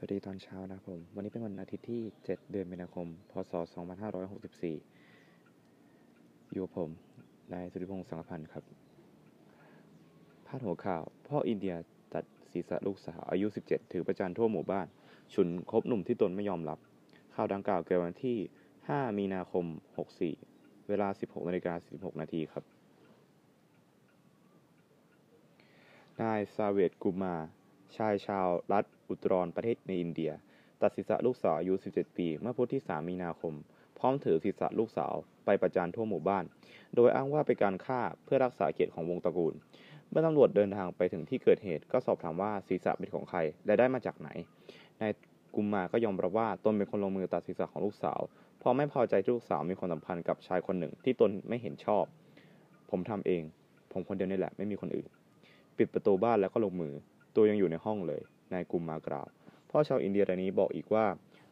สวัสดีตอนเช้านะครับผม วันนี้เป็นวันอาทิตย์ที่ 7 เดือนมีนาคม พศ 2564 อยู่กับผม นายสุริพงศ์สังกพันธ์ครับ พาดหัวข่าว พ่ออินเดียตัดศีรษะลูกสาวอายุ 17 ถือประจานทั่วหมู่บ้าน ฉุนคบหนุ่มที่ตนไม่ยอมรับ ข่าวดังกล่าวเกิดวันที่ 5 มีนาคม 64 เวลา 16นาฬิกา46นาทีครับ นายซาเวตกุมา ชายชาวรัฐอุตรรประเทศในอินเดีย ตัดศีรษะลูกสาวอายุ 17 ปี เมื่อพุธที่ 3 มีนาคม พร้อมถือศีรษะลูกสาวไปประจานทั่วหมู่บ้าน โดยอ้างว่าเป็นการฆ่าเพื่อรักษาเกียรติของวงตระกูล เมื่อตำรวจเดินทางไปถึงที่เกิดเหตุ ก็สอบถามว่าศีรษะเป็นของใครและได้มาจากไหน นายกุมมาก็ยอมรับว่าตนเป็นคนลงมือตัดศีรษะของลูกสาว เพราะไม่พอใจที่ลูกสาวมีความสัมพันธ์กับชายคนหนึ่งที่ตนไม่เห็นชอบ ผมทำเอง ผมคนเดียวนี่แหละไม่มีคนอื่น ปิดประตูบ้านแล้วก็ลงมือ ตัวยังอยู่ในห้องเลย นายกุมมากล่าว พ่อชาวอินเดียรายนี้บอกอีกว่า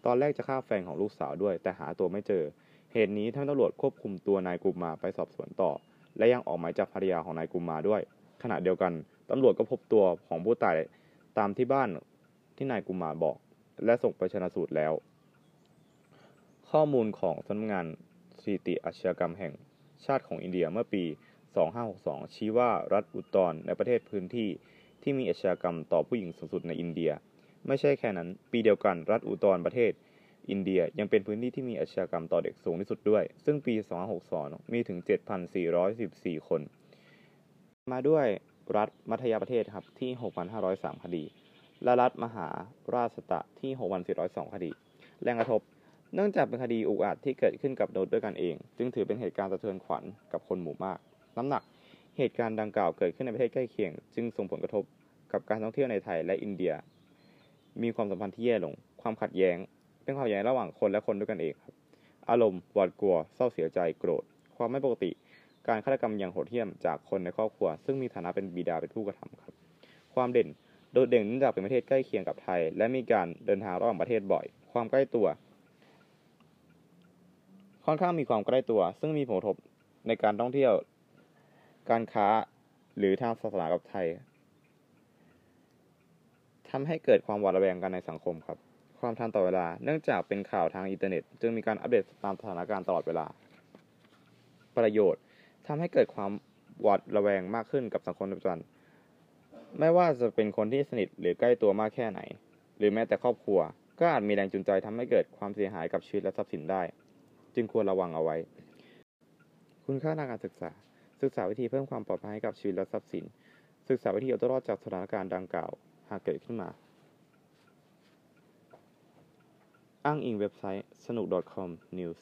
ตอนแรกจะฆ่าแฟนของลูกสาวด้วย แต่หาตัวไม่เจอ เหตุนี้ท่านตำรวจควบคุมตัวนายกุมมาไปสอบสวนต่อ และยังออกหมายจับภรรยาของนายกุมมาด้วย ขณะเดียวกันตำรวจก็พบตัวของผู้ตายตามที่บ้านที่นายกุมมาบอก และส่งไปชนะสูตรแล้ว ข้อมูลของสำนักงานสถิติอาชญากรรมแห่งชาติของอินเดียเมื่อปี 2562 ชี้ว่ารัฐอุตตรในประเทศพื้นที่ ที่มีอาชญากรรมต่อผู้หญิงสูงสุดในอินเดีย ไม่ใช่แค่นั้น ปีเดียวกันรัฐอุตรประเทศ อินเดียยังเป็นพื้นที่ที่มีอาชญากรรมต่อเด็กสูงที่สุดด้วย ซึ่งปี 2562 มีถึง 7,414 คน มาด้วยรัฐมัธยประเทศครับที่ 6,503 คดี และรัฐมหาราชตะที่ 6,402 คดี แรงกระทบเนื่องจากเป็นคดีอุกอาจที่เกิดขึ้นกับโนดด้วยกันเอง จึงถือเป็นเหตุการณ์สะเทือนขวัญกับคนหมู่มาก น้ำหนัก เหตุการณ์ดังกล่าวเกิดขึ้นในประเทศใกล้เคียง จึงส่งผลกระทบกับการท่องเที่ยวในไทยและอินเดีย มีความสัมพันธ์ที่แย่ลง ความขัดแย้ง เป็นความขัดแย้งระหว่างคนและคนด้วยกันเองครับ อารมณ์หวาดกลัว เศร้าเสียใจ โกรธ ความไม่ปกติ การฆาตกรรมอย่างโหดเหี้ยมจากคนในครอบครัว ซึ่งมีฐานะเป็นบิดาเป็นผู้กระทำครับ ความเด่น โดดเด่นเนื่องจากเป็นประเทศใกล้เคียงกับไทย และมีการเดินทางระหว่างประเทศบ่อย ความใกล้ตัว ค่อนข้างมีความใกล้ตัว ซึ่งมีผลกระทบในการท่องเที่ยว การค้าหรือทางศาสนากับไทยทำให้เกิดความหวาดระแวงกันในสังคมครับ ความทันต่อเวลา เนื่องจากเป็นข่าวทางอินเทอร์เน็ต จึงมีการอัปเดตตามสถานการณ์ตลอดเวลา ประโยชน์ทำให้เกิดความหวาดระแวงมากขึ้นกับสังคมปัจจุบัน ไม่ว่าจะเป็นคนที่สนิทหรือใกล้ตัวมากแค่ไหน หรือแม้แต่ครอบครัว ก็อาจมีแรงจูงใจทำให้เกิดความเสียหายกับชีวิตและทรัพย์สินได้ จึงควรระวังเอาไว้ คุณค่าทางการศึกษา ศึกษาวิธีเพิ่มความปลอดภัยให้กับชีวิตและทรัพย์สิน ศึกษาวิธีเอาตัวรอดจากสถานการณ์ดังกล่าว หากเกิดขึ้นมา อ้างอิงเว็บไซต์สนุก .com news